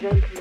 gentleman